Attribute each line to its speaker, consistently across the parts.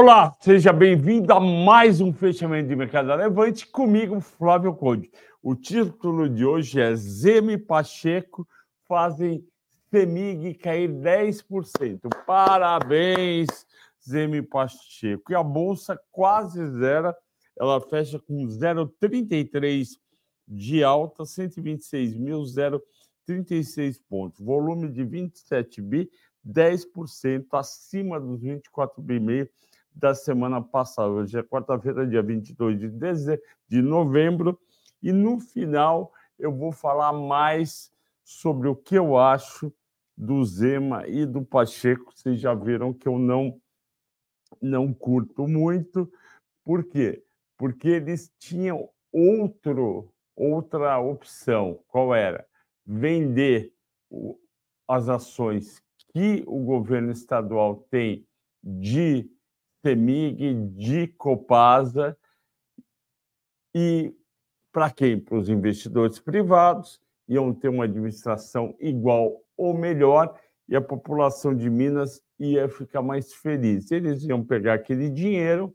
Speaker 1: Olá, seja bem-vindo a mais um fechamento de mercado levante comigo, Flávio Conde. O título de hoje é Zeme Pacheco fazem Semig cair 10%. Parabéns, Zeme Pacheco. E a bolsa quase zero, ela fecha com 0,33 de alta, 126.036 pontos. Volume de 27 bi, 10% acima dos 24 bi meio da semana passada. Hoje é quarta-feira, dia 22 de, dezembro, de novembro, e no final eu vou falar mais sobre o que eu acho do Zema e do Pacheco. Vocês já viram que eu não não curto muito. Por quê? Porque eles tinham outro outra opção. Qual era? Vender as ações que o governo estadual tem de CEMIG, de Copasa, e para quem? Para os investidores privados, iam ter uma administração igual ou melhor, e a população de Minas ia ficar mais feliz. Eles iam pegar aquele dinheiro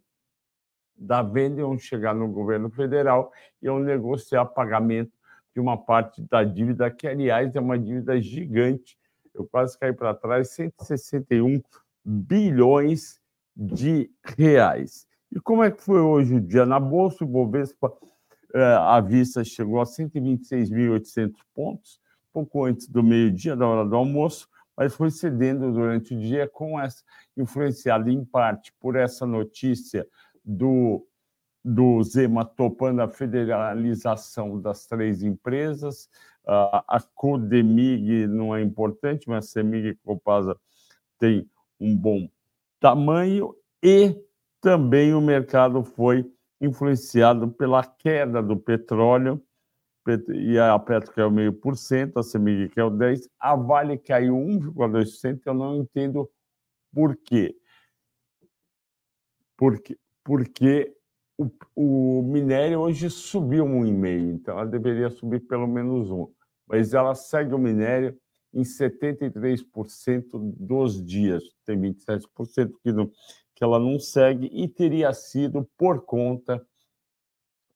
Speaker 1: da venda, iam chegar no governo federal, iam negociar pagamento de uma parte da dívida, que, aliás, é uma dívida gigante. Eu quase caí para trás, 161 bilhões de reais. E como é que foi hoje o dia? Na Bolsa, o Bovespa eh, à vista chegou a 126.800 pontos, pouco antes do meio-dia, da hora do almoço, mas foi cedendo durante o dia, com essa, influenciado em parte por essa notícia do, do Zema topando a federalização das três empresas. a Codemig não é importante, mas a Semig e Copasa tem um bom tamanho e também o mercado foi influenciado pela queda do petróleo e a Petro caiu meio por cento, a Semig caiu 10%, a Vale caiu 1,2%, eu não entendo por quê. Porque, porque o, o minério hoje subiu 1,5%, então ela deveria subir pelo menos um, mas ela segue o minério em 73% dos dias. Tem 27% que, não, que ela não segue e teria sido por conta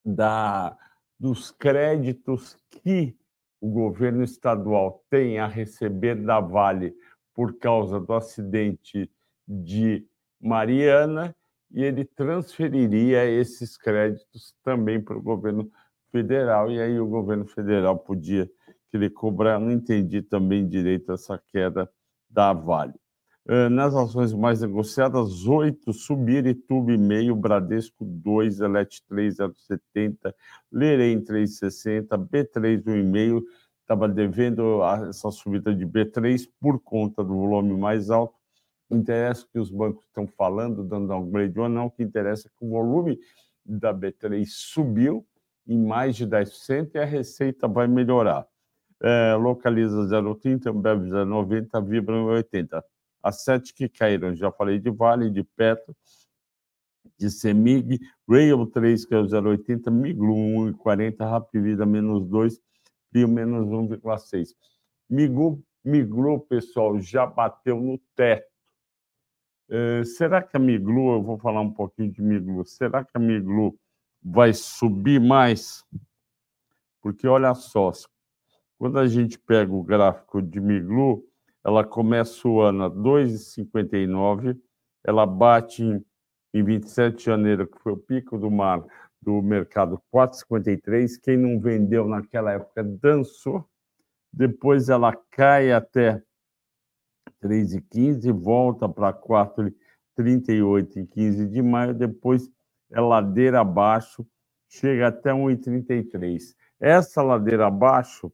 Speaker 1: da, dos créditos que o governo estadual tem a receber da Vale por causa do acidente de Mariana e ele transferiria esses créditos também para o governo federal e aí o governo federal podia querer cobrar. Não entendi também direito essa queda da Vale. Nas ações mais negociadas, 8 subiram, Itube meio, Bradesco 2, Elet 3, 0,70, Lerem 3,60, B3 1,5. Estava devendo essa subida de B3 por conta do volume mais alto. Não interessa o que os bancos estão falando, dando downgrade ou não, o que interessa é que o volume da B3 subiu em mais de 10% e a receita vai melhorar é, localiza 0,30, Ambev 0,90, Vibra 1,80. As sete que caíram, já falei de Vale, de Petro, de Semig, Rail 3, que é o 0,80, Miglu 1,40, Rapvida menos 2, Pio menos 1,6. Miglu, Miglu, pessoal, já bateu no teto. É, será que a Miglu, eu vou falar um pouquinho de Miglu, será que a Miglu vai subir mais? Porque olha só, quando a gente pega o gráfico de Miglu, ela começa o ano a 2,59, ela bate em, em 27 de janeiro, que foi o pico do mar do mercado 4,53. Quem não vendeu naquela época dançou. Depois ela cai até 3,15, volta para 4,38 em 15 de maio. Depois é ladeira abaixo, chega até 1,33. Essa ladeira abaixo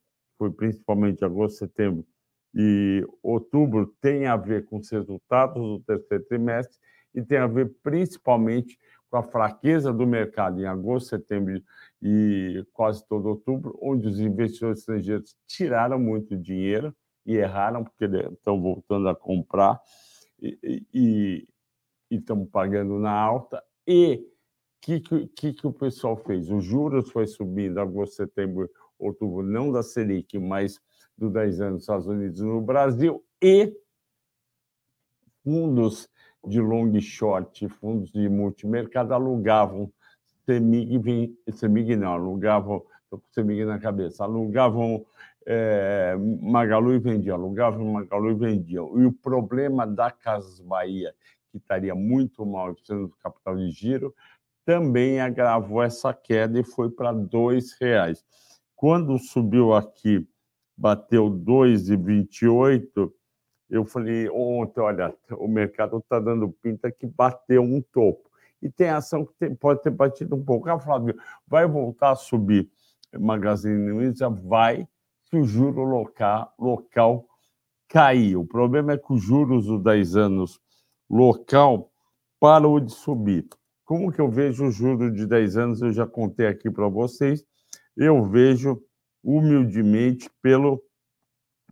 Speaker 1: principalmente agosto, setembro e outubro, tem a ver com os resultados do terceiro trimestre e tem a ver principalmente com a fraqueza do mercado em agosto, setembro e quase todo outubro, onde os investidores estrangeiros tiraram muito dinheiro e erraram, porque estão voltando a comprar e estão pagando na alta. E o que, que, que o pessoal fez? Os juros foi subindo agosto, setembro outubro, não da Selic, mas do 10 anos nos Estados Unidos no Brasil, e fundos de long short, fundos de multimercado alugavam Semig, Semig não, alugavam, estou com Semig na cabeça, alugavam é, Magalu e vendiam, alugavam Magalu e vendiam. E o problema da Casas Bahia, que estaria muito mal precisando do capital de giro, também agravou essa queda e foi para R$ reais. Quando subiu aqui, bateu 2,28, eu falei ontem, olha, o mercado está dando pinta que bateu um topo. E tem ação que tem, pode ter batido um pouco. Ah, Flávio, vai voltar a subir Magazine Luiza? Vai, se o juro local, local cair. O problema é que os juros dos 10 anos local parou de subir. Como que eu vejo o juro de 10 anos? Eu já contei aqui para vocês. Eu vejo humildemente pelo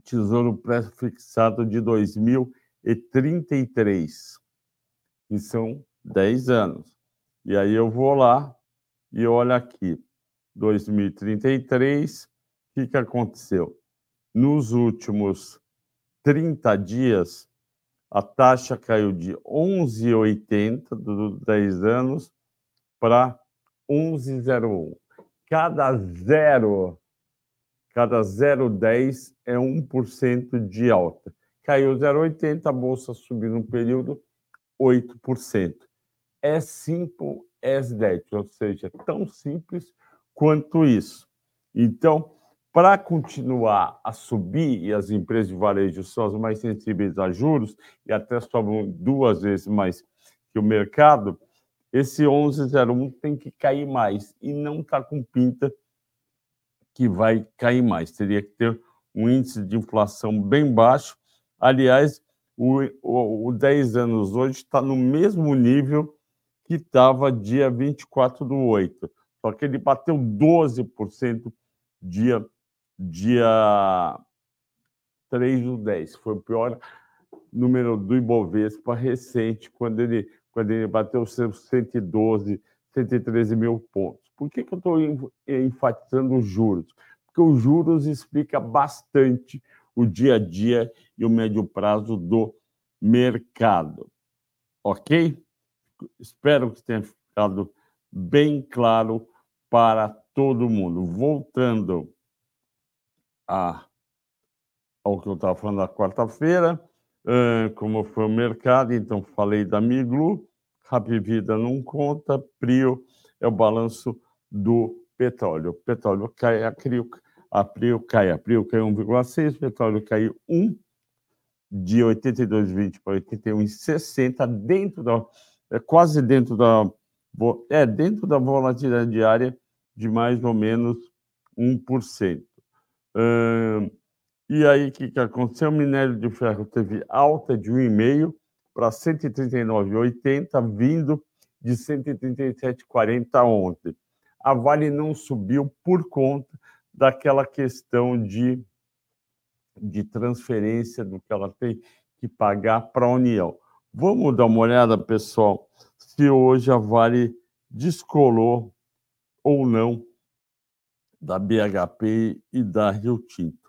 Speaker 1: Tesouro Pré-fixado de 2033, que são 10 anos. E aí eu vou lá e olho aqui, 2033, o que, que aconteceu? Nos últimos 30 dias, a taxa caiu de 11,80 dos 10 anos para 11,01. Cada zero, cada 0,10 é 1% de alta. Caiu 0,80, a bolsa subiu no período 8% é simple as that, ou seja, tão simples quanto isso. Então, para continuar a subir, e as empresas de varejo são as mais sensíveis a juros, e até sobram duas vezes mais que o mercado, esse 11,01 tem que cair mais, e não está com pinta que vai cair mais. Teria que ter um índice de inflação bem baixo. Aliás, o, o, o 10 anos hoje está no mesmo nível que estava dia 24 do 8. Só que ele bateu 12% dia, dia 3 do 10. Foi o pior número do Ibovespa recente, quando ele, quando ele bateu seus 112, 113 mil pontos. Por que, que eu estou enfatizando os juros? Porque os juros explica bastante o dia a dia e o médio prazo do mercado. Ok? Espero que tenha ficado bem claro para todo mundo. Voltando a, ao que eu estava falando na quarta-feira, como foi o mercado, então falei da Miglu, Rap Vida não conta, Prio é o balanço do petróleo. O petróleo cai, a Prio, a Prio cai, a Prio caiu 1,6, o petróleo caiu 1, de 82,20 para 81,60, dentro da é quase dentro da é dentro da volatilidade diária de mais ou menos 1%. Hum, e aí, o que, que aconteceu? O minério de ferro teve alta de 1,5 para 139,80, vindo de 137,40 ontem. A Vale não subiu por conta daquela questão de, de transferência do que ela tem que pagar para a União. Vamos dar uma olhada, pessoal, se hoje a Vale descolou ou não da BHP e da Rio Tinto.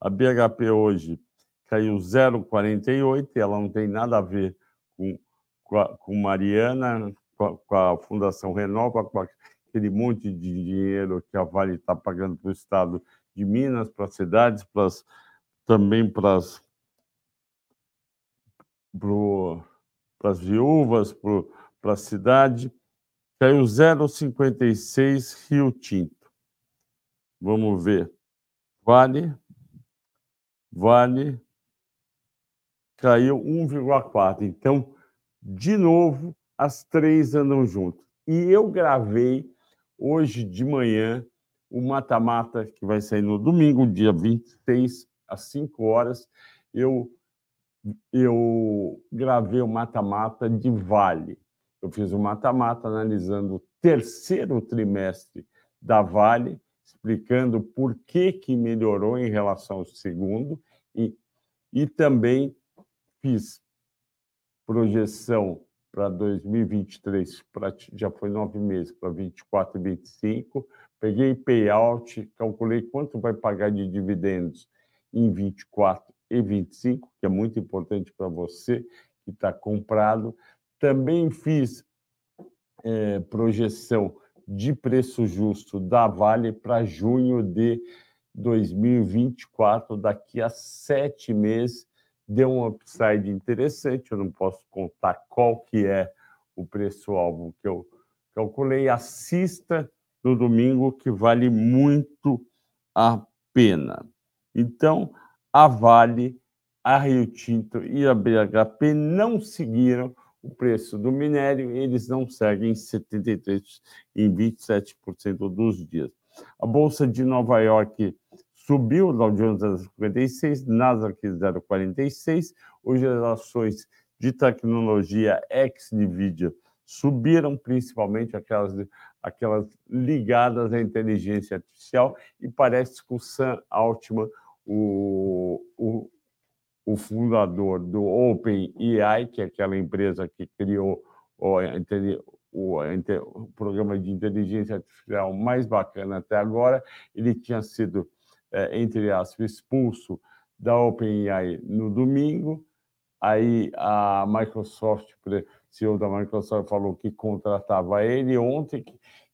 Speaker 1: A BHP hoje caiu 0,48, ela não tem nada a ver com, com, a, com Mariana, com a, com a, Fundação Renova, com aquele monte de dinheiro que a Vale está pagando para o Estado de Minas, para as cidades, para também para as para as viúvas, para a cidade. Caiu 0,56 Rio Tinto. Vamos ver. Vale. Vale. Caiu 1,4. Então, de novo, as três andam juntas. E eu gravei hoje de manhã o mata-mata que vai sair no domingo, dia 26, às 5 horas. Eu eu gravei o mata-mata de Vale. Eu fiz o mata-mata analisando o terceiro trimestre da Vale, explicando por que, que melhorou em relação ao segundo, e, e também fiz projeção para 2023, pra, já foi nove meses, para 24 e 25. Peguei payout, calculei quanto vai pagar de dividendos em 24 e 25, que é muito importante para você que está comprado. Também fiz é, projeção de preço justo da Vale para junho de 2024, daqui a sete meses, deu um upside interessante. Eu não posso contar qual que é o preço-alvo que eu calculei. Assista no domingo, que vale muito a pena. Então, a Vale, a Rio Tinto e a BHP não seguiram o preço do minério, eles não seguem 73% em 27% dos dias. A Bolsa de Nova York subiu, Dow Jones 0,56, Nasdaq 0,46. Hoje as ações de tecnologia ex-NVIDIA subiram, principalmente aquelas, aquelas ligadas à inteligência artificial, e parece que o Sam Altman, o, o, o fundador do OpenAI, que é aquela empresa que criou o, o, o programa de inteligência artificial mais bacana até agora, ele tinha sido é, entre aspas, expulso da OpenAI no domingo. Aí a Microsoft, CEO da Microsoft, falou que contratava ele ontem,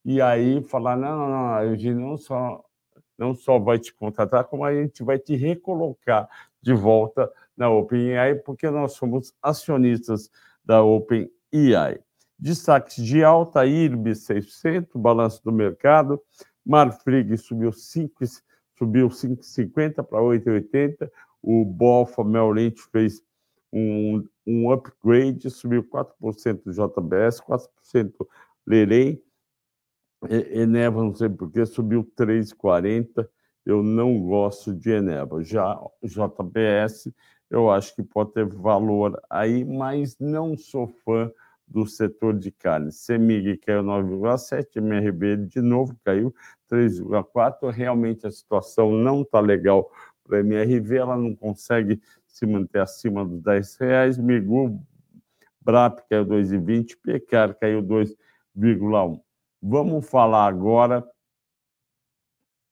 Speaker 1: e aí falar: não, não, não, a gente não só, não só vai te contratar, como a gente vai te recolocar de volta na OpenAI, porque nós somos acionistas da OpenAI. Destaques de alta, IRB 600, balanço do mercado, Marfrig subiu 5 subiu 5,50 para 8,80. O Bofa Merrill fez um, um upgrade, subiu 4% do JBS, 4% Lerei. Eneva, não sei porquê, subiu 3,40. Eu não gosto de Eneva. Já JBS, eu acho que pode ter valor aí, mas não sou fã do setor de carne. Semig caiu 9,7, MRB de novo caiu 3,4. Realmente a situação não está legal para a MRV, ela não consegue se manter acima dos 10 reais. Migu, Brap caiu 2,20, Pecar caiu 2,1. Vamos falar agora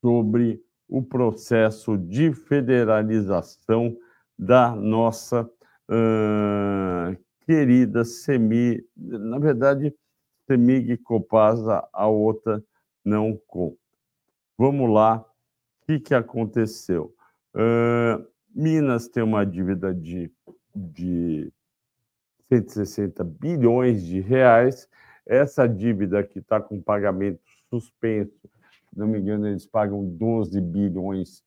Speaker 1: sobre o processo de federalização da nossa uh, querida Semi, na verdade, Semig Copasa, a outra não conta. Vamos lá, o que, que aconteceu? Uh, Minas tem uma dívida de, de 160 bilhões de reais. Essa dívida que está com pagamento suspenso, se não me engano, eles pagam 12 bilhões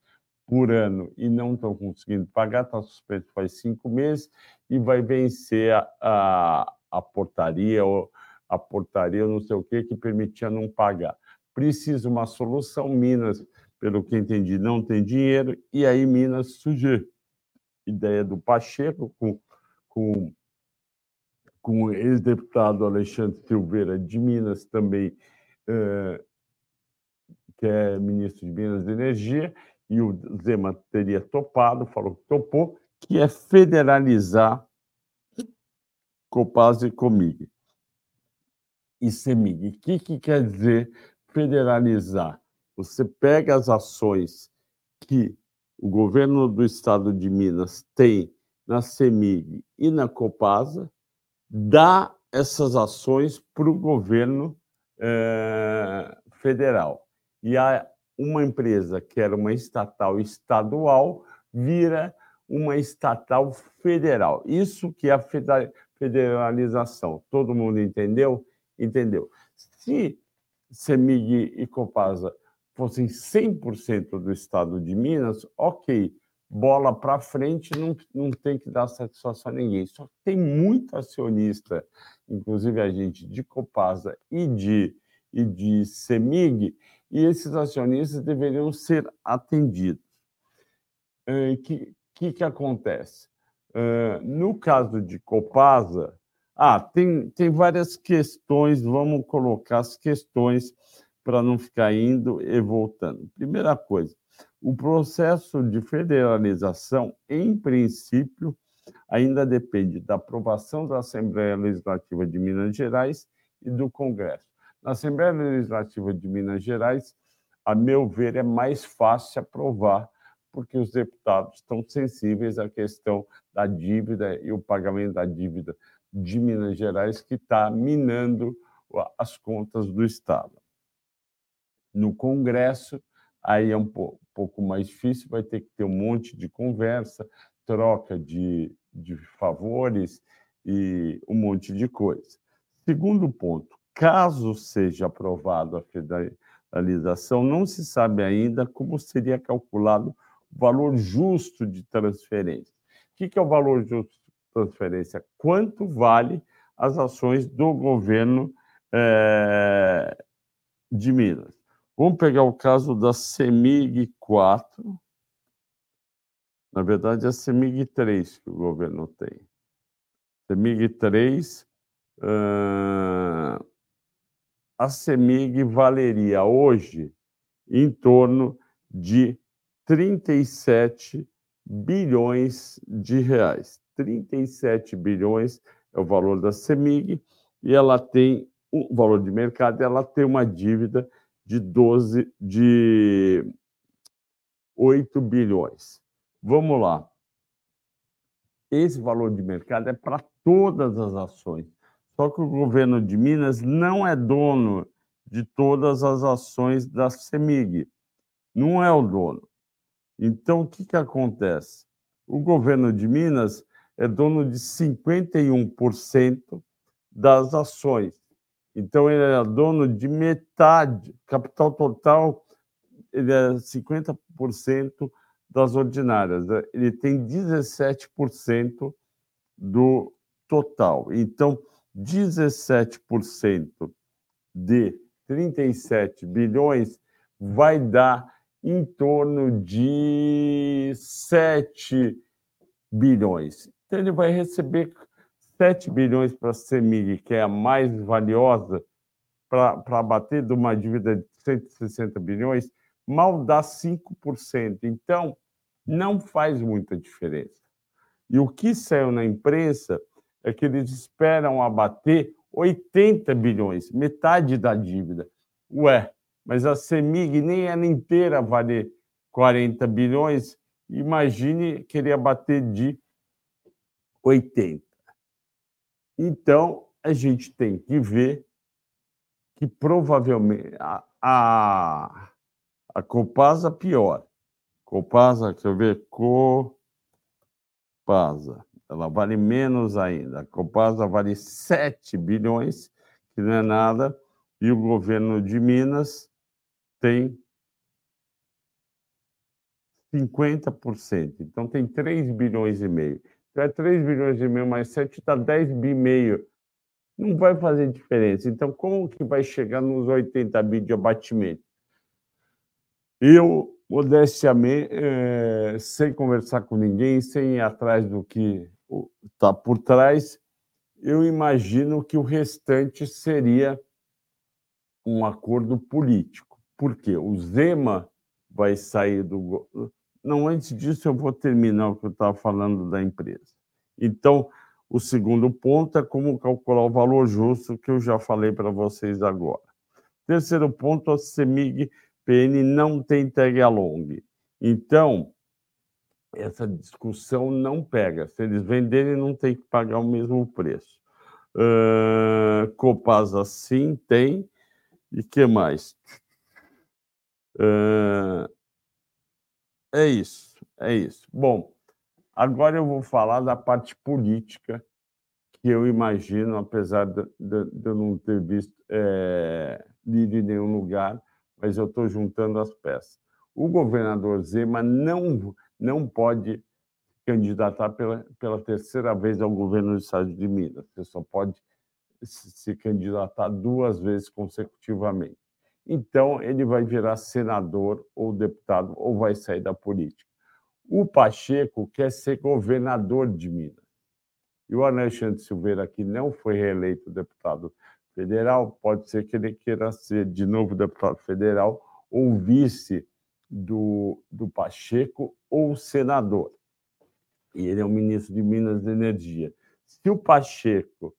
Speaker 1: por ano e não estão conseguindo pagar, está suspenso faz cinco meses e vai vencer a, a, a portaria ou a portaria, não sei o que, que permitia não pagar. Precisa uma solução. Minas, pelo que entendi, não tem dinheiro, e aí Minas sugere ideia do Pacheco com, com, com o ex-deputado Alexandre Silveira de Minas também, eh, que é ministro de Minas e Energia, e o Zema teria topado, falou que topou, que é federalizar Copasa e Comig. E Semig. O que, que quer dizer federalizar? Você pega as ações que o governo do estado de Minas tem na Semig e na Copasa, dá essas ações para o governo eh, federal. E a uma empresa que era uma estatal estadual vira uma estatal federal. Isso que é a federalização. Todo mundo entendeu? Entendeu. Se Semig e Copasa fossem 100% do estado de Minas, ok, bola para frente, não, não tem que dar satisfação a ninguém. Só que tem muito acionista, inclusive a gente de Copasa e de, e de Semig, e esses acionistas deveriam ser atendidos. O uh, que, que, que, acontece? Uh, no caso de Copasa, ah, tem, tem várias questões, vamos colocar as questões para não ficar indo e voltando. Primeira coisa, o processo de federalização, em princípio, ainda depende da aprovação da Assembleia Legislativa de Minas Gerais e do Congresso. Na Assembleia Legislativa de Minas Gerais, a meu ver, é mais fácil aprovar, porque os deputados estão sensíveis à questão da dívida e o pagamento da dívida de Minas Gerais, que está minando as contas do Estado. No Congresso, aí é um pouco mais difícil, vai ter que ter um monte de conversa, troca de, de favores e um monte de coisa. Segundo ponto, caso seja aprovado a federalização, não se sabe ainda como seria calculado o valor justo de transferência. O que é o valor justo de transferência? Quanto vale as ações do governo é, de Minas? Vamos pegar o caso da CEMIG 4. Na verdade, é a CEMIG 3 que o governo tem. CEMIG 3, uh, a CEMIG valeria hoje em torno de 37 bilhões de reais. 37 bilhões é o valor da CEMIG e ela tem o valor de mercado, ela tem uma dívida de 12 de 8 bilhões. Vamos lá. Esse valor de mercado é para todas as ações. Só que o governo de Minas não é dono de todas as ações da CEMIG. Não é o dono. Então, o que, que acontece? O governo de Minas é dono de 51% das ações. Então, ele é dono de metade, capital total, ele é 50% das ordinárias. Ele tem 17% do total. Então, 17% de 37 bilhões vai dar em torno de 7 bilhões. Então, ele vai receber 7 bilhões para a CEMIG, que é a mais valiosa, para bater de uma dívida de 160 bilhões, mal dá 5%. Então, não faz muita diferença. E o que saiu na imprensa é que eles esperam abater 80 bilhões, metade da dívida. Ué, mas a CEMIG nem ela inteira vale 40 bilhões, imagine querer abater de 80. Então, a gente tem que ver que provavelmente a, a, a Copasa pior. Copasa, deixa eu ver, Copasa ela vale menos ainda. A Copasa vale 7 bilhões, que não é nada, e o governo de Minas tem 50%. Então tem 3 bilhões e meio. Então é 3 bilhões e meio mais 7 dá 10 bi e meio. Não vai fazer diferença. Então, como que vai chegar nos 80 bi de abatimento? Eu, modestamente, é, sem conversar com ninguém, sem ir atrás do que está por trás, eu imagino que o restante seria um acordo político. Por quê? O Zema vai sair do. Não, antes disso, eu vou terminar o que eu estava falando da empresa. Então, o segundo ponto é como calcular o valor justo, que eu já falei para vocês agora. Terceiro ponto, a CEMIG PN não tem tag along. Então, essa discussão não pega. Se eles venderem, não tem que pagar o mesmo preço. Uh, Copasa sim tem. E que mais? Uh, é isso, é isso. Bom, agora eu vou falar da parte política que eu imagino, apesar de, de, de eu não ter visto é, lido em nenhum lugar, mas eu estou juntando as peças. O governador Zema não não pode candidatar pela, pela terceira vez ao governo do estado de Minas. Você só pode se candidatar duas vezes consecutivamente. Então, ele vai virar senador ou deputado ou vai sair da política. O Pacheco quer ser governador de Minas. E o Alexandre Silveira, que não foi reeleito deputado federal, pode ser que ele queira ser de novo deputado federal ou vice do, do Pacheco ou senador. E ele é o ministro de Minas e Energia. Se o Pacheco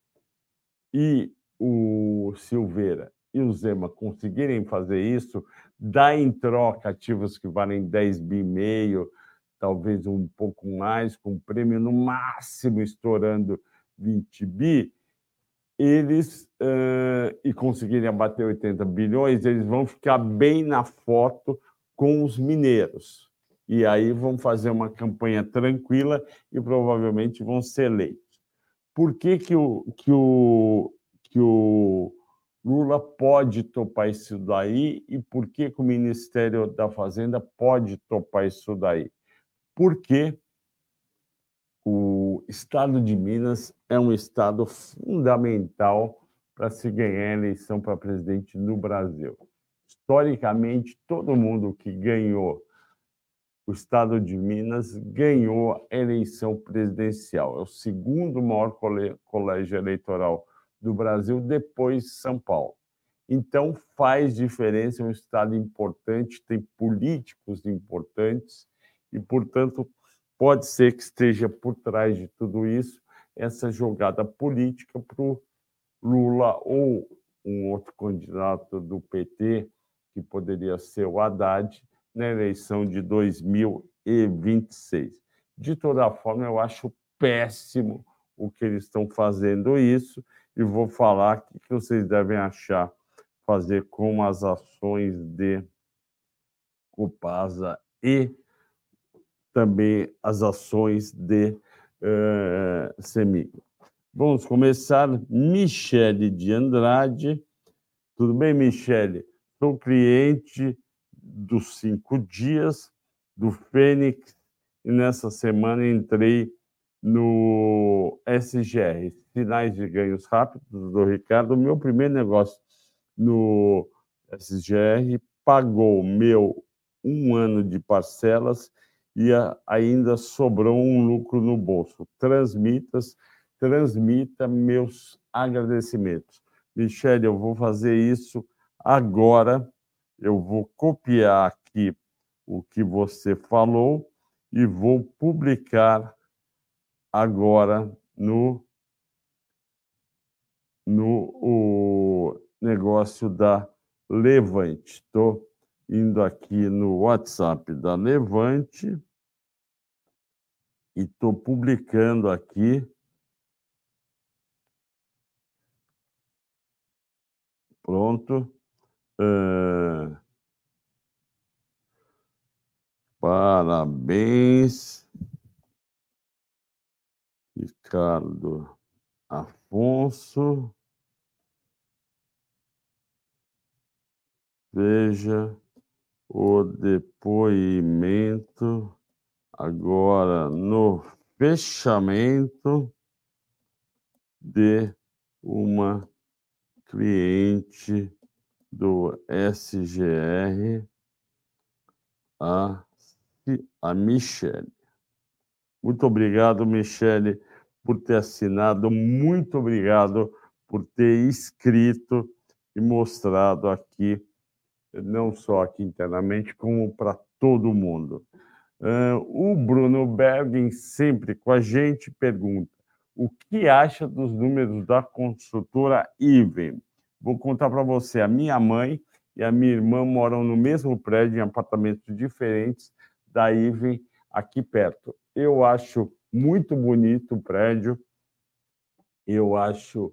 Speaker 1: e o Silveira e o Zema conseguirem fazer isso, dá em troca ativos que valem 10 bi e meio, talvez um pouco mais, com prêmio no máximo estourando 20 bi, eles uh, e conseguirem abater 80 bilhões, eles vão ficar bem na foto com os mineiros. E aí vão fazer uma campanha tranquila e provavelmente vão ser eleitos. Por que, que, o, que, o, que o Lula pode topar isso daí e por que, que o Ministério da Fazenda pode topar isso daí? Porque o estado de Minas é um estado fundamental para se ganhar a eleição para presidente no Brasil. Historicamente, todo mundo que ganhou o estado de Minas ganhou a eleição presidencial. É o segundo maior colégio eleitoral do Brasil depois de São Paulo. Então, faz diferença, é um estado importante, tem políticos importantes e, portanto, pode ser que esteja por trás de tudo isso essa jogada política para o Lula ou um outro candidato do PT, que poderia ser o Haddad, na eleição de 2026. De toda forma, eu acho péssimo o que eles estão fazendo isso e vou falar o que vocês devem achar fazer com as ações de Copasa e também as ações de uh, Semig. Vamos começar. Michele de Andrade. Tudo bem, Michele? Sou cliente dos cinco dias do Fênix e nessa semana entrei no SGR, sinais de ganhos rápidos do Ricardo. Meu primeiro negócio no SGR pagou meu um ano de parcelas e ainda sobrou um lucro no bolso. Transmitas, transmita meus agradecimentos. Michele, eu vou fazer isso agora eu vou copiar aqui o que você falou e vou publicar agora no no o negócio da Levante. Estou indo aqui no WhatsApp da Levante e estou publicando aqui. Pronto. Uh, parabéns, Ricardo Afonso. Veja o depoimento agora no fechamento de uma cliente do SGR a, a Michele. Muito obrigado, Michele, por ter assinado. Muito obrigado por ter escrito e mostrado aqui, não só aqui internamente, como para todo mundo. O Bruno Bergen, sempre com a gente, pergunta o que acha dos números da construtora Iven? Vou contar para você. A minha mãe e a minha irmã moram no mesmo prédio, em apartamentos diferentes da Iven, aqui perto. Eu acho muito bonito o prédio. Eu acho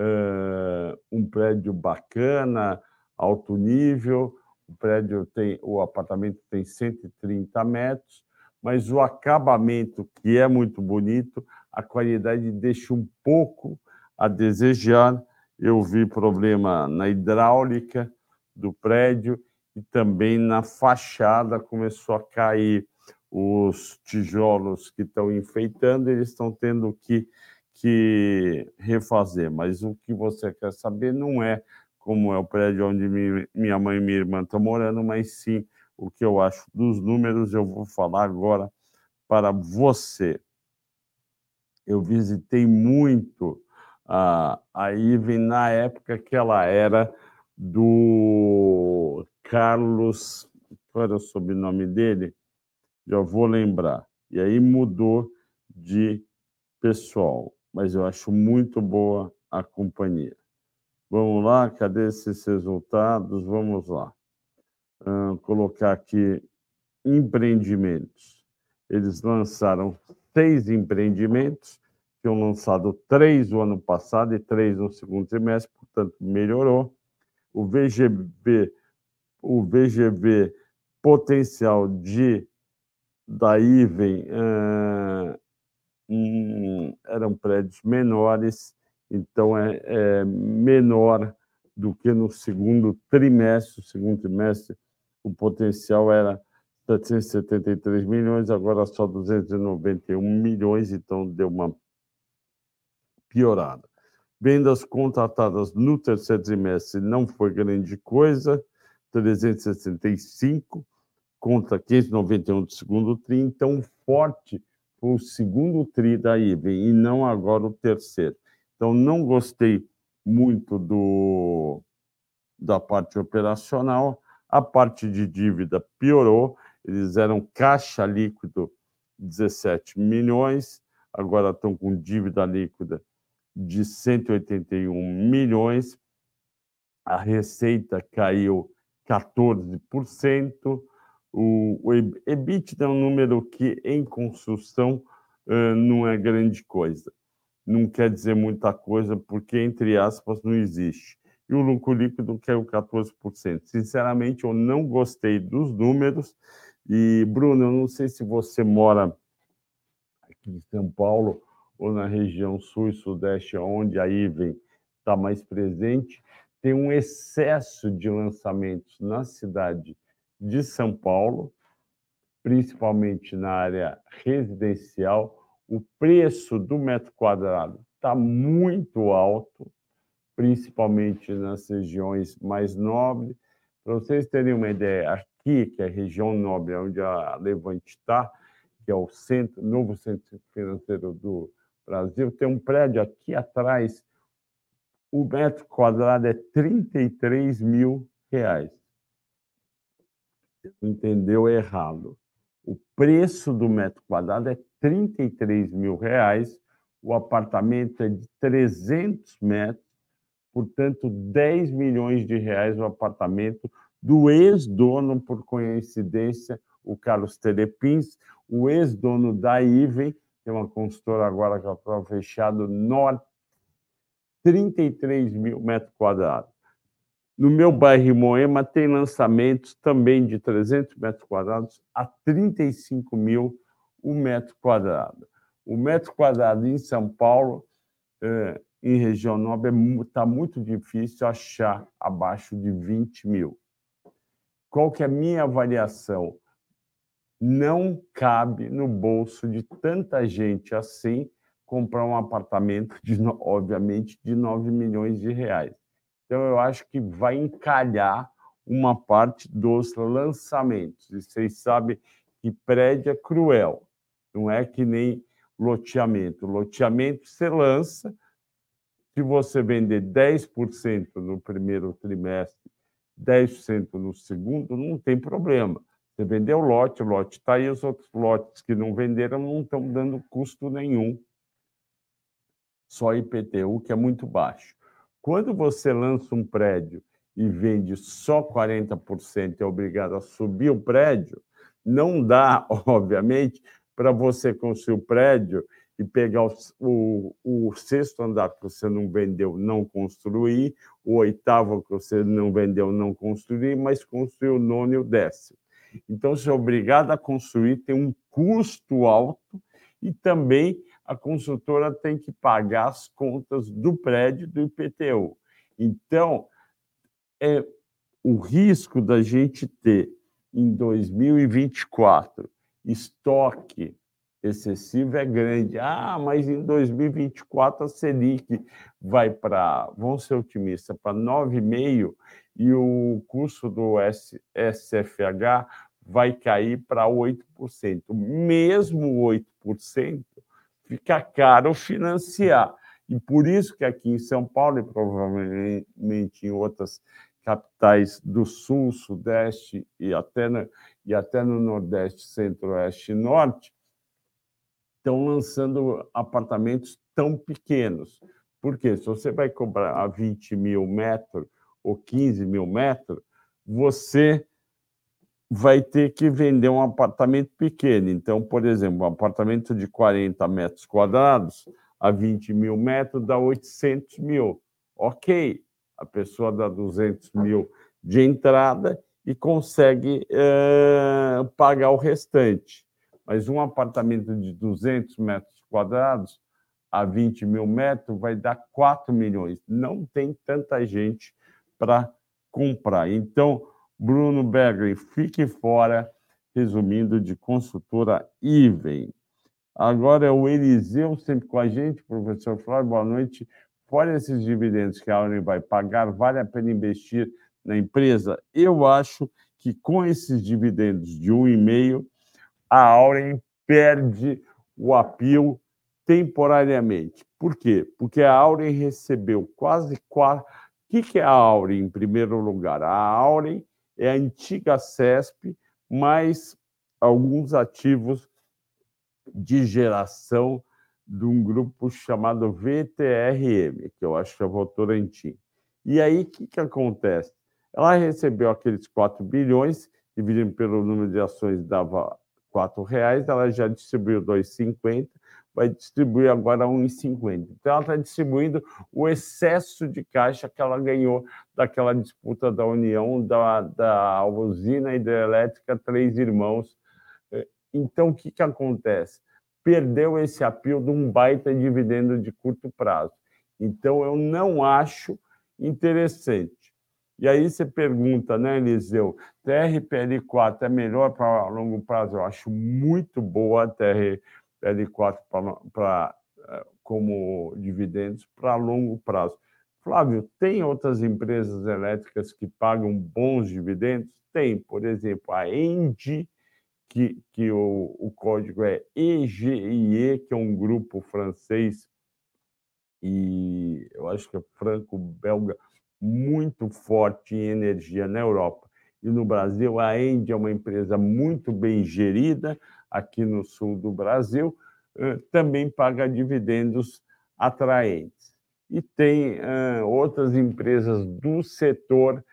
Speaker 1: uh, um prédio bacana, alto nível. O prédio tem, o apartamento tem 130 metros, mas o acabamento, que é muito bonito, a qualidade deixa um pouco a desejar eu vi problema na hidráulica do prédio e também na fachada começou a cair os tijolos que estão enfeitando, eles estão tendo que, que refazer. Mas o que você quer saber não é como é o prédio onde minha mãe e minha irmã estão morando, mas sim o que eu acho dos números. Eu vou falar agora para você. Eu visitei muito a, a Iven na época que ela era do Carlos, qual era o sobrenome dele? Já vou lembrar. E aí mudou de pessoal, mas eu acho muito boa a companhia. Vamos lá, cadê esses resultados? Vamos lá. Uh, colocar aqui empreendimentos. eles lançaram seis empreendimentos, tinham lançado três no ano passado e três no segundo trimestre, portanto, melhorou. O VGV, o VGV potencial de da Iven uh, um, eram prédios menores, então é, é, menor do que no segundo trimestre. O segundo trimestre, o potencial era 773 milhões, agora só 291 milhões, então deu uma piorada. Vendas contratadas no terceiro trimestre não foi grande coisa, 365 contra 591 do segundo tri, então forte foi o segundo tri da IBM e não agora o terceiro. Então não gostei muito do da parte operacional, a parte de dívida piorou, eles eram caixa líquido 17 milhões, agora estão com dívida líquida de 181 milhões, a receita caiu 14%, o, o EBITDA é um número que em construção não é grande coisa. Não quer dizer muita coisa, porque, entre aspas, não existe. E o lucro líquido caiu 14%. Sinceramente, eu não gostei dos números e, Bruno, eu não sei se você mora aqui em São Paulo ou na região sul e sudeste, onde a IVEN está mais presente, tem um excesso de lançamentos na cidade de São Paulo, principalmente na área residencial. O preço do metro quadrado está muito alto, principalmente nas regiões mais nobres. Para vocês terem uma ideia, aqui, que é a região nobre, onde a Levante está, que é o centro, novo centro financeiro do Brasil, tem um prédio aqui atrás, o metro quadrado é 33 mil reais. Entendeu errado. O preço do metro quadrado é 33 mil reais, o apartamento é de 300 metros, portanto, 10 milhões de reais o apartamento do ex-dono, por coincidência, o Carlos Telepins, o ex-dono da Iven, que é uma consultora agora que está fechado, norte, 33 mil metros quadrados. No meu bairro Moema tem lançamentos também de 300 metros quadrados a 35 mil o metro quadrado. O metro quadrado em São Paulo, eh, em região nobre, está é muito difícil achar abaixo de 20 mil. Qual que é a minha avaliação? Não cabe no bolso de tanta gente assim comprar um apartamento, de, obviamente, de 9 milhões de reais. Então, eu acho que vai encalhar uma parte dos lançamentos. E vocês sabem que prédio é cruel, não é que nem loteamento. Loteamento você lança, se você vender 10% no primeiro trimestre 10% no segundo, não tem problema. Você vendeu o lote, o lote está aí, os outros lotes que não venderam não estão dando custo nenhum. Só IPTU, que é muito baixo. Quando você lança um prédio e vende só 40% e é obrigado a subir o prédio, não dá, obviamente, para você construir o prédio e pegar o, o, o, sexto andar que você não vendeu, não construir, o oitavo que você não vendeu, não construir, mas construir o nono e o décimo. Então, você é obrigado a construir, tem um custo alto e também a construtora tem que pagar as contas do prédio do IPTU. Então, é o risco da gente ter em 2024 estoque excessivo é grande. Ah, mas em 2024 a Selic vai para, vamos ser otimistas, para 9,5% e o curso do SFH vai cair para 8%. Mesmo 8%, fica caro financiar. E por isso que aqui em São Paulo e provavelmente em outras capitais do Sul, Sudeste e até e até no Nordeste, Centro-Oeste e Norte, estão lançando apartamentos tão pequenos. Porque se você vai comprar a 20 mil metros ou 15 mil metros, você vai ter que vender um apartamento pequeno. Então, por exemplo, um apartamento de 40 metros quadrados a 20 mil metros dá 800 mil. Ok, a pessoa dá 200 mil de entrada e consegue é, pagar o restante. Mas um apartamento de 200 metros quadrados a 20 mil metros vai dar 4 milhões. Não tem tanta gente para comprar. Então, Bruno Berger, fique fora, resumindo, de consultora Iven. Agora é o Eliseu sempre com a gente, professor Flávio, boa noite. Fora esses dividendos que a Auren vai pagar, vale a pena investir na empresa? Eu acho que com esses dividendos de 1,5, a Auren perde o apio temporariamente. Por quê? Porque a Auren recebeu quase quatro. O que é a Auren, em primeiro lugar? A Auren é a antiga CESP, mais alguns ativos de geração de um grupo chamado VTRM, que eu acho que é Votorantim. E aí, o que, que acontece? Ela recebeu aqueles 4 bilhões, dividindo pelo número de ações, dava R$ reais, ela já distribuiu 2,50, vai distribuir agora 1,50. Então, ela está distribuindo o excesso de caixa que ela ganhou daquela disputa da União, da, da usina hidrelétrica Três Irmãos. Então, o que, que acontece? Perdeu esse apelo de um baita dividendo de curto prazo. Então, eu não acho interessante. E aí você pergunta, né, Eliseu, TRPL4 é melhor para longo prazo? Eu acho muito boa a TRPL L4 para eh, como dividendos para longo prazo. Flávio, tem outras empresas elétricas que pagam bons dividendos? Tem, por exemplo, a Engie, que, que o, o código é EGIE, que é um grupo francês e eu acho que é franco-belga muito forte em energia na Europa. E no Brasil, a Engie é uma empresa muito bem gerida, aqui no sul do Brasil, também paga dividendos atraentes. E tem outras empresas do setor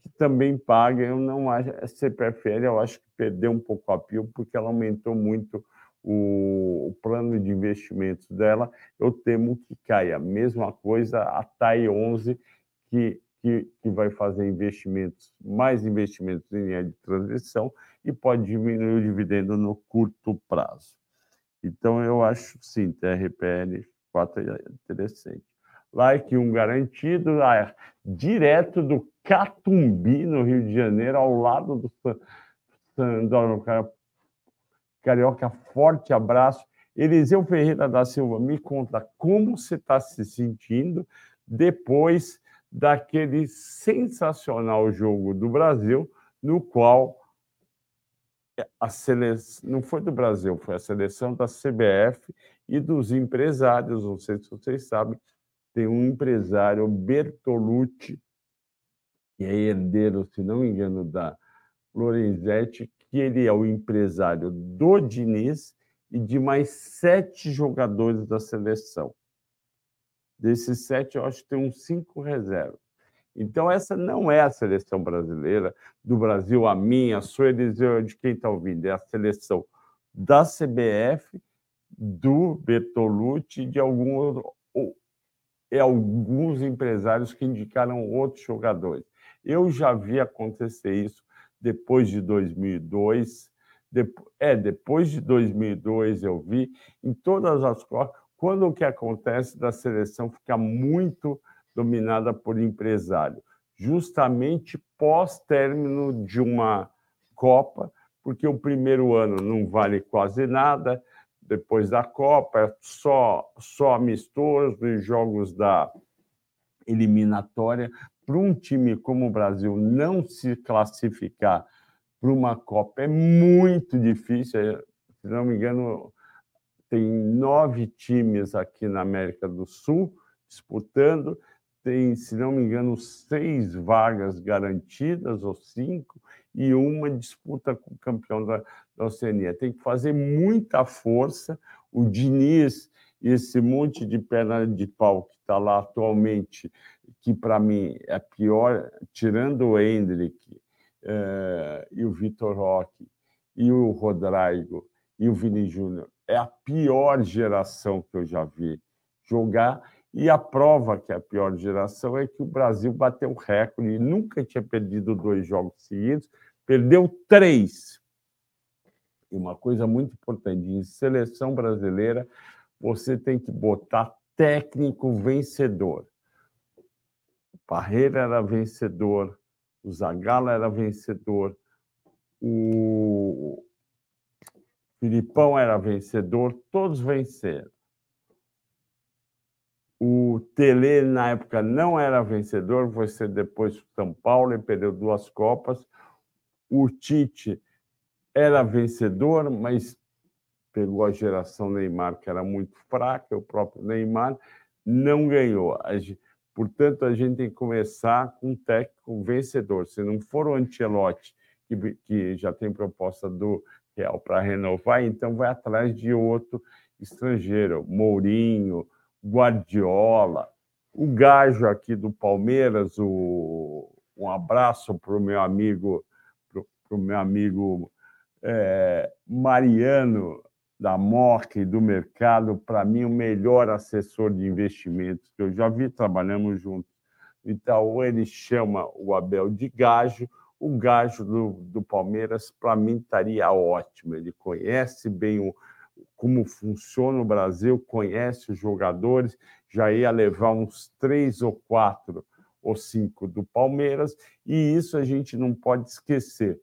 Speaker 1: que também pagam. Eu não acho, a CPFL eu acho que perdeu um pouco a pio, porque ela aumentou muito o, plano de investimentos dela. Eu temo que caia. Mesma coisa a TAI 11, que que, que vai fazer investimentos, mais investimentos em linha de transição e pode diminuir o dividendo no curto prazo. Então, eu acho, sim, TRPL 4 é interessante. Like um garantido, ah, direto do Catumbi, no Rio de Janeiro, ao lado do Sandro Carioca. Forte abraço. Eliseu Ferreira da Silva, me conta como você está se sentindo depois daquele sensacional jogo do Brasil, no qual a seleção não foi do Brasil, foi a seleção da CBF e dos empresários. Não sei se vocês sabem, tem um empresário, Bertolucci, que é herdeiro, se não me engano, da Lorenzetti, que ele é o empresário do Diniz e de mais sete jogadores da seleção. Desses sete, eu acho que tem uns cinco reservas. Então, essa não é a seleção brasileira do Brasil, a minha, a sua, Eliseu, de quem está ouvindo. É a seleção da CBF, do Bertolucci, de algum, ou, é alguns empresários que indicaram outros jogadores. Eu já vi acontecer isso depois de 2002. é, depois de 2002 eu vi em todas as Copas quando o que acontece da seleção fica muito dominada por empresário, justamente pós-término de uma Copa, porque o primeiro ano não vale quase nada, depois da Copa é só, só amistoso e jogos da eliminatória. Para um time como o Brasil não se classificar para uma Copa é muito difícil. Se não me engano, tem nove times aqui na América do Sul disputando, tem, se não me engano, seis vagas garantidas, ou cinco, e uma disputa com o campeão da, da Oceania. Tem que fazer muita força. O Diniz, esse monte de perna de pau que está lá atualmente, que para mim é pior, tirando o Hendrick, eh, e o Vitor Roque, e o Rodrigo, e o Vini Júnior. É a pior geração que eu já vi jogar. E a prova que é a pior geração é que o Brasil bateu um recorde, nunca tinha perdido dois jogos seguidos, perdeu três. E uma coisa muito importante: em seleção brasileira, você tem que botar técnico vencedor. Parreira era vencedor, o Zagallo era vencedor, o Filipão era vencedor, todos venceram. O Tele, na época, não era vencedor, foi ser depois o São Paulo e perdeu duas Copas. O Tite era vencedor, mas pegou a geração Neymar, que era muito fraca, o próprio Neymar não ganhou. Portanto, a gente tem que começar com um técnico vencedor. Se não for o Ancelotti, que, que já tem proposta do Real para renovar, então vai atrás de outro estrangeiro, Mourinho, Guardiola, o Gajo aqui do Palmeiras, o, um abraço para o meu amigo, para o meu amigo é, Mariano da Morte do mercado, para mim, o melhor assessor de investimentos que eu já vi, trabalhamos juntos. Então, ele chama o Abel de Gajo, o Gajo do, do Palmeiras, para mim, estaria ótimo. Ele conhece bem o, como funciona o Brasil, conhece os jogadores, já ia levar uns três ou quatro ou cinco do Palmeiras, e isso a gente não pode esquecer.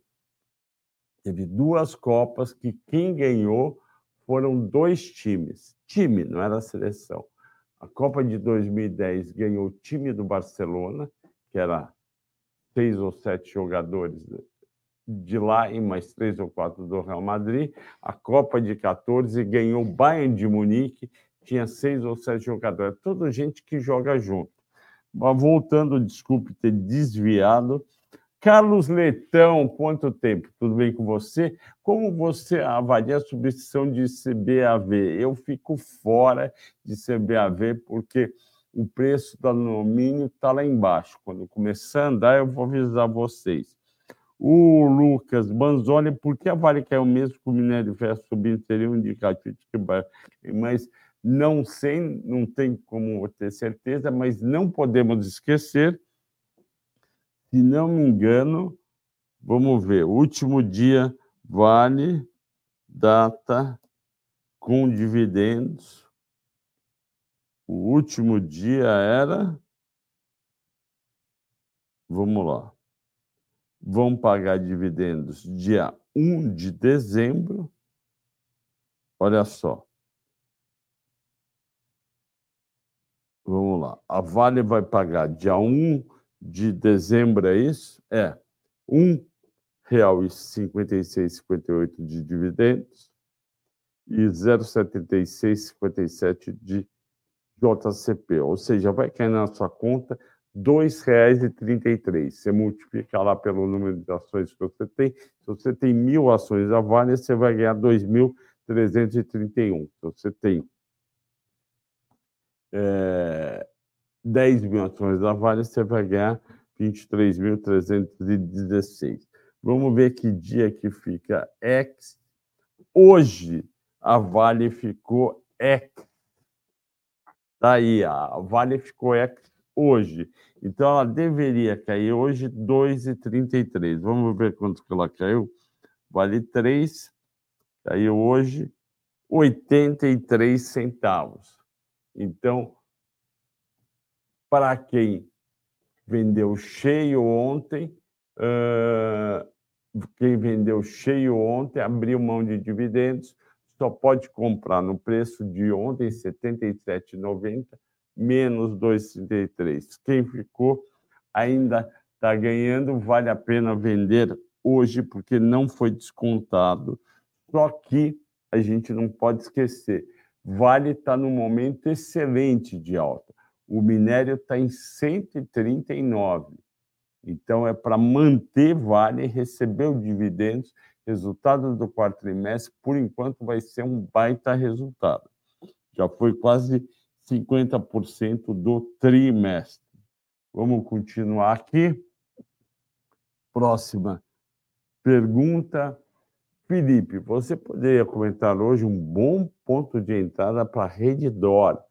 Speaker 1: Teve duas Copas que quem ganhou foram dois times. Time, não era seleção. A Copa de 2010 ganhou o time do Barcelona, que era seis ou sete jogadores de lá e mais três ou quatro do Real Madrid. A Copa de 14 ganhou o Bayern de Munique, tinha seis ou sete jogadores, toda gente que joga junto. Mas voltando, desculpe ter desviado. Carlos Letão, quanto tempo? Tudo bem com você? Como você avalia a substituição de CBAV? Eu fico fora de CBAV porque o preço do alumínio está lá embaixo. Quando começar a andar, eu vou avisar vocês. O Lucas Banzoni, por que a Vale caiu mesmo com o minério de ferro subindo? Seria um indicativo de que Mas não sei, não tem como ter certeza, mas não podemos esquecer, se não me engano, vamos ver, último dia, Vale, data com dividendos. O último dia era. Vamos lá vão pagar dividendos dia 1 de dezembro. Olha só. Vamos lá. A Vale vai pagar dia 1 de dezembro, é isso? É. R$ 1,5658 de dividendos e 0,7657 de JCP. Ou seja, vai cair na sua conta R$ 2,33. Você multiplica lá pelo número de ações que você tem. Se você tem mil ações da Vale, você vai ganhar 2.331. Se você tem é, 10 mil ações da Vale, você vai ganhar 23.316. Vamos ver que dia que fica X. Hoje, a Vale ficou X. Tá aí, a Vale ficou X hoje. Então, ela deveria cair hoje 2,33. Vamos ver quanto que ela caiu. Vale 3, caiu hoje 83 centavos. Então, para quem vendeu cheio ontem, uh, quem vendeu cheio ontem abriu mão de dividendos, só pode comprar no preço de ontem, R$ 77,90 menos 2,33. Quem ficou ainda está ganhando, vale a pena vender hoje, porque não foi descontado. Só que a gente não pode esquecer, Vale está num momento excelente de alta. O minério está em 139. Então, é para manter Vale receber os dividendos. Resultado do quarto trimestre, por enquanto, vai ser um baita resultado. Já foi quase 50% do trimestre. Vamos continuar aqui. Próxima pergunta Felipe, você poderia comentar hoje um bom ponto de entrada para a Redditor? Uh,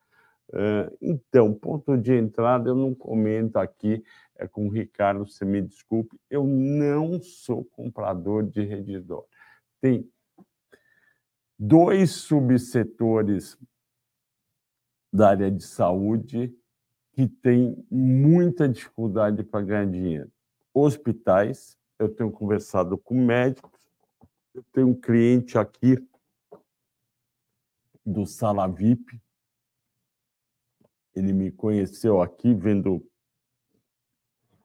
Speaker 1: então, ponto de entrada eu não comento aqui, é com o Ricardo, você me desculpe, eu não sou comprador de Redditor. Tem dois subsetores da área de saúde que têm muita dificuldade para ganhar dinheiro. Hospitais, eu tenho conversado com médicos, eu tenho um cliente aqui do Sala VIP. Ele me conheceu aqui vendo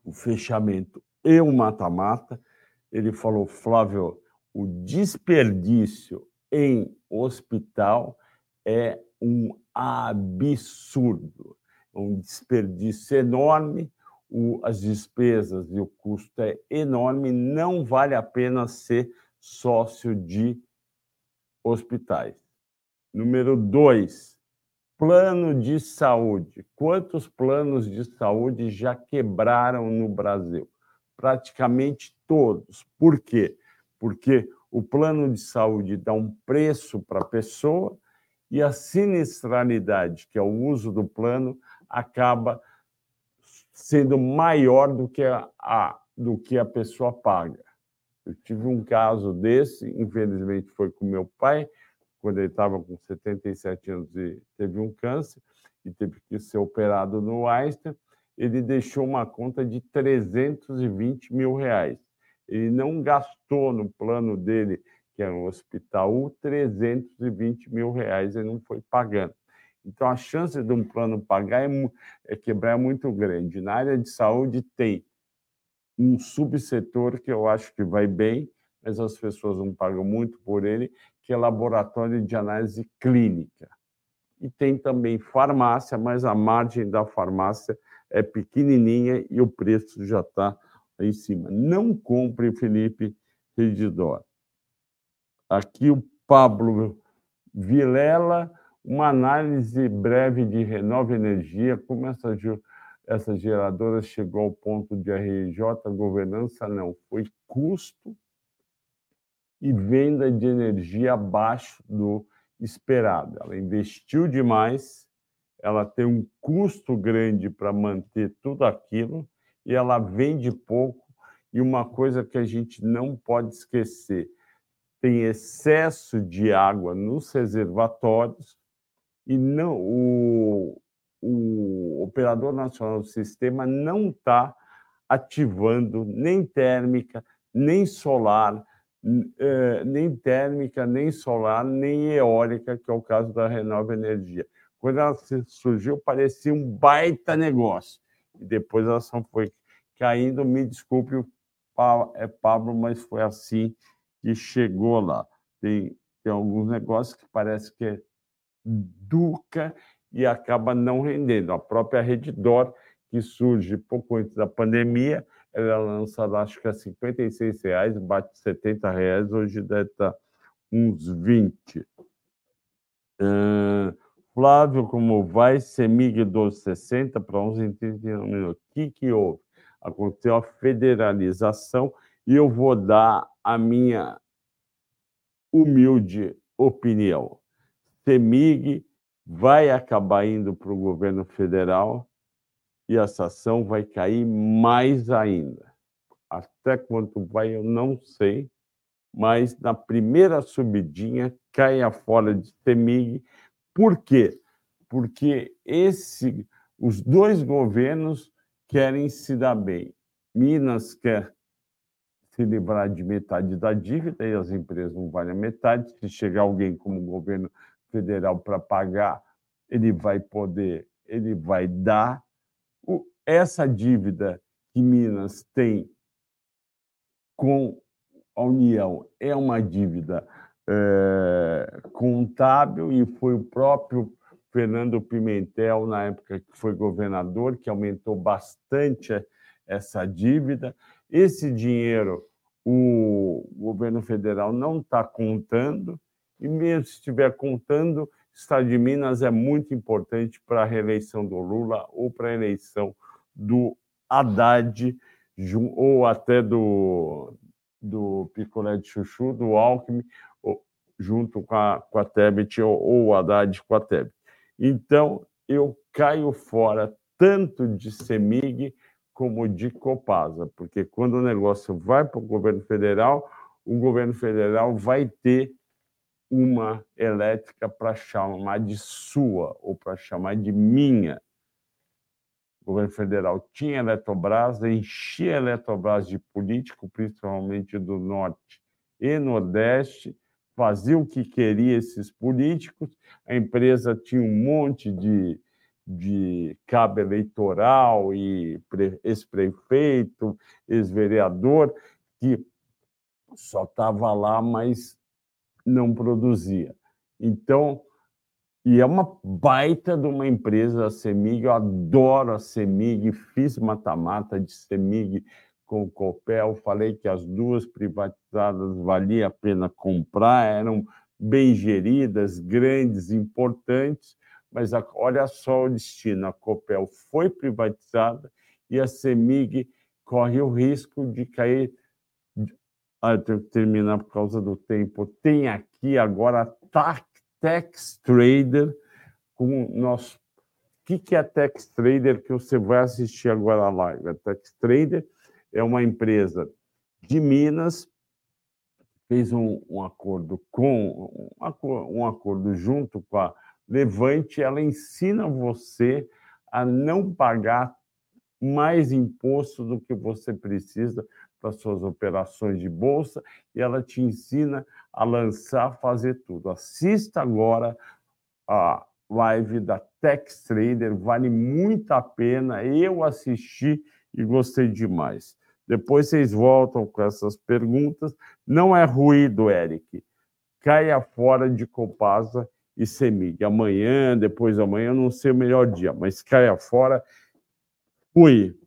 Speaker 1: o fechamento e o mata-mata. Ele falou, Flávio, o desperdício em hospital é um absurdo, um desperdício enorme. O, as despesas e o custo é enorme, não vale a pena ser sócio de hospitais. Número dois, plano de saúde. Quantos planos de saúde já quebraram no Brasil? Praticamente todos. Por quê? Porque o plano de saúde dá um preço para a pessoa e a sinistralidade, que é o uso do plano, acaba sendo maior do que a, a do que a pessoa paga. Eu tive um caso desse, infelizmente foi com meu pai, quando ele estava com 77 anos e teve um câncer e teve que ser operado no Einstein. Ele deixou uma conta de 320 mil reais. Ele não gastou no plano dele, que era um hospital, 320 mil reais, ele não foi pagando. Então, a chance de um plano pagar é, é quebrar é muito grande. Na área de saúde, tem um subsetor que eu acho que vai bem, mas as pessoas não pagam muito por ele, que é laboratório de análise clínica. E tem também farmácia, mas a margem da farmácia é pequenininha e o preço já está em cima. Não compre, Felipe Redidor. Aqui o Pablo Vilela, uma análise breve de Renova Energia, como essa essa geradora chegou ao ponto de RJ, governança não, foi custo e venda de energia abaixo do esperado. Ela investiu demais, ela tem um custo grande para manter tudo aquilo e ela vende pouco. E uma coisa que a gente não pode esquecer: tem excesso de água nos reservatórios e não o, o Operador Nacional do Sistema não está ativando nem térmica, nem solar, nem térmica, nem solar, nem eólica, que é o caso da Renova Energia. Quando ela surgiu, parecia um baita negócio. E depois ela só foi caindo. Me desculpe, é Pablo, mas foi assim que chegou lá. Tem, tem alguns negócios que parece que é Duca e acaba não rendendo. A própria Reddor, que surge pouco antes da pandemia, ela é lançada acho que a 56 reais, bate 70 reais, hoje deve estar uns 20. Uh, Flávio, como vai? Semig 1260 para 11,31 minutos. O que, que houve? Aconteceu a federalização e eu vou dar a minha humilde opinião. Semig vai acabar indo para o governo federal e essa ação vai cair mais ainda. Até quanto vai, eu não sei, mas na primeira subidinha cai a fora de Temig. Por quê? Porque esse, os dois governos querem se dar bem. Minas quer se livrar de metade da dívida e as empresas não valem a metade. Se chegar alguém como governo federal para pagar, ele vai poder, ele vai dar. Essa dívida que Minas tem com a União é uma dívida é, contábil e foi o próprio Fernando Pimentel, na época que foi governador, que aumentou bastante essa dívida. Esse dinheiro o governo federal não está contando, e mesmo se estiver contando, Estado de Minas é muito importante para a reeleição do Lula ou para a eleição do Haddad ou até do, do picolé de chuchu, do Alckmin, junto com a, com a Tebet ou, ou o Haddad com a Tebet. Então, eu caio fora tanto de CEMIG como de Copasa, porque quando o negócio vai para o governo federal, o governo federal vai ter uma elétrica para chamar de sua ou para chamar de minha. O governo federal tinha Eletrobras, enchia a Eletrobras de político, principalmente do Norte e Nordeste, fazia o que queria esses políticos, a empresa tinha um monte de, de cabo eleitoral e ex-prefeito, ex-vereador, que só estava lá, mas não produzia. Então, e é uma baita de uma empresa, a Semig, eu adoro a Semig, fiz mata-mata de Semig com o Copel, falei que as duas privatizadas valia a pena comprar, eram bem geridas, grandes, importantes, mas a, olha só o destino, a Copel foi privatizada e a Semig corre o risco de cair ah, eu tenho que terminar por causa do tempo. Tem aqui agora a Tax Trader com o nosso. O que, que é a Tax Trader que você vai assistir agora a live? A Tax Trader é uma empresa de Minas, fez um, um acordo com um, um acordo junto com a Levante, ela ensina você a não pagar mais imposto do que você precisa para suas operações de bolsa e ela te ensina a lançar, fazer tudo. Assista agora a live da Tex Trader, vale muito a pena. Eu assisti e gostei demais. Depois vocês voltam com essas perguntas. Não é ruído, Eric. Caia fora de Copasa e Semig. Amanhã, depois de amanhã, não sei o melhor dia, mas caia fora. Fui.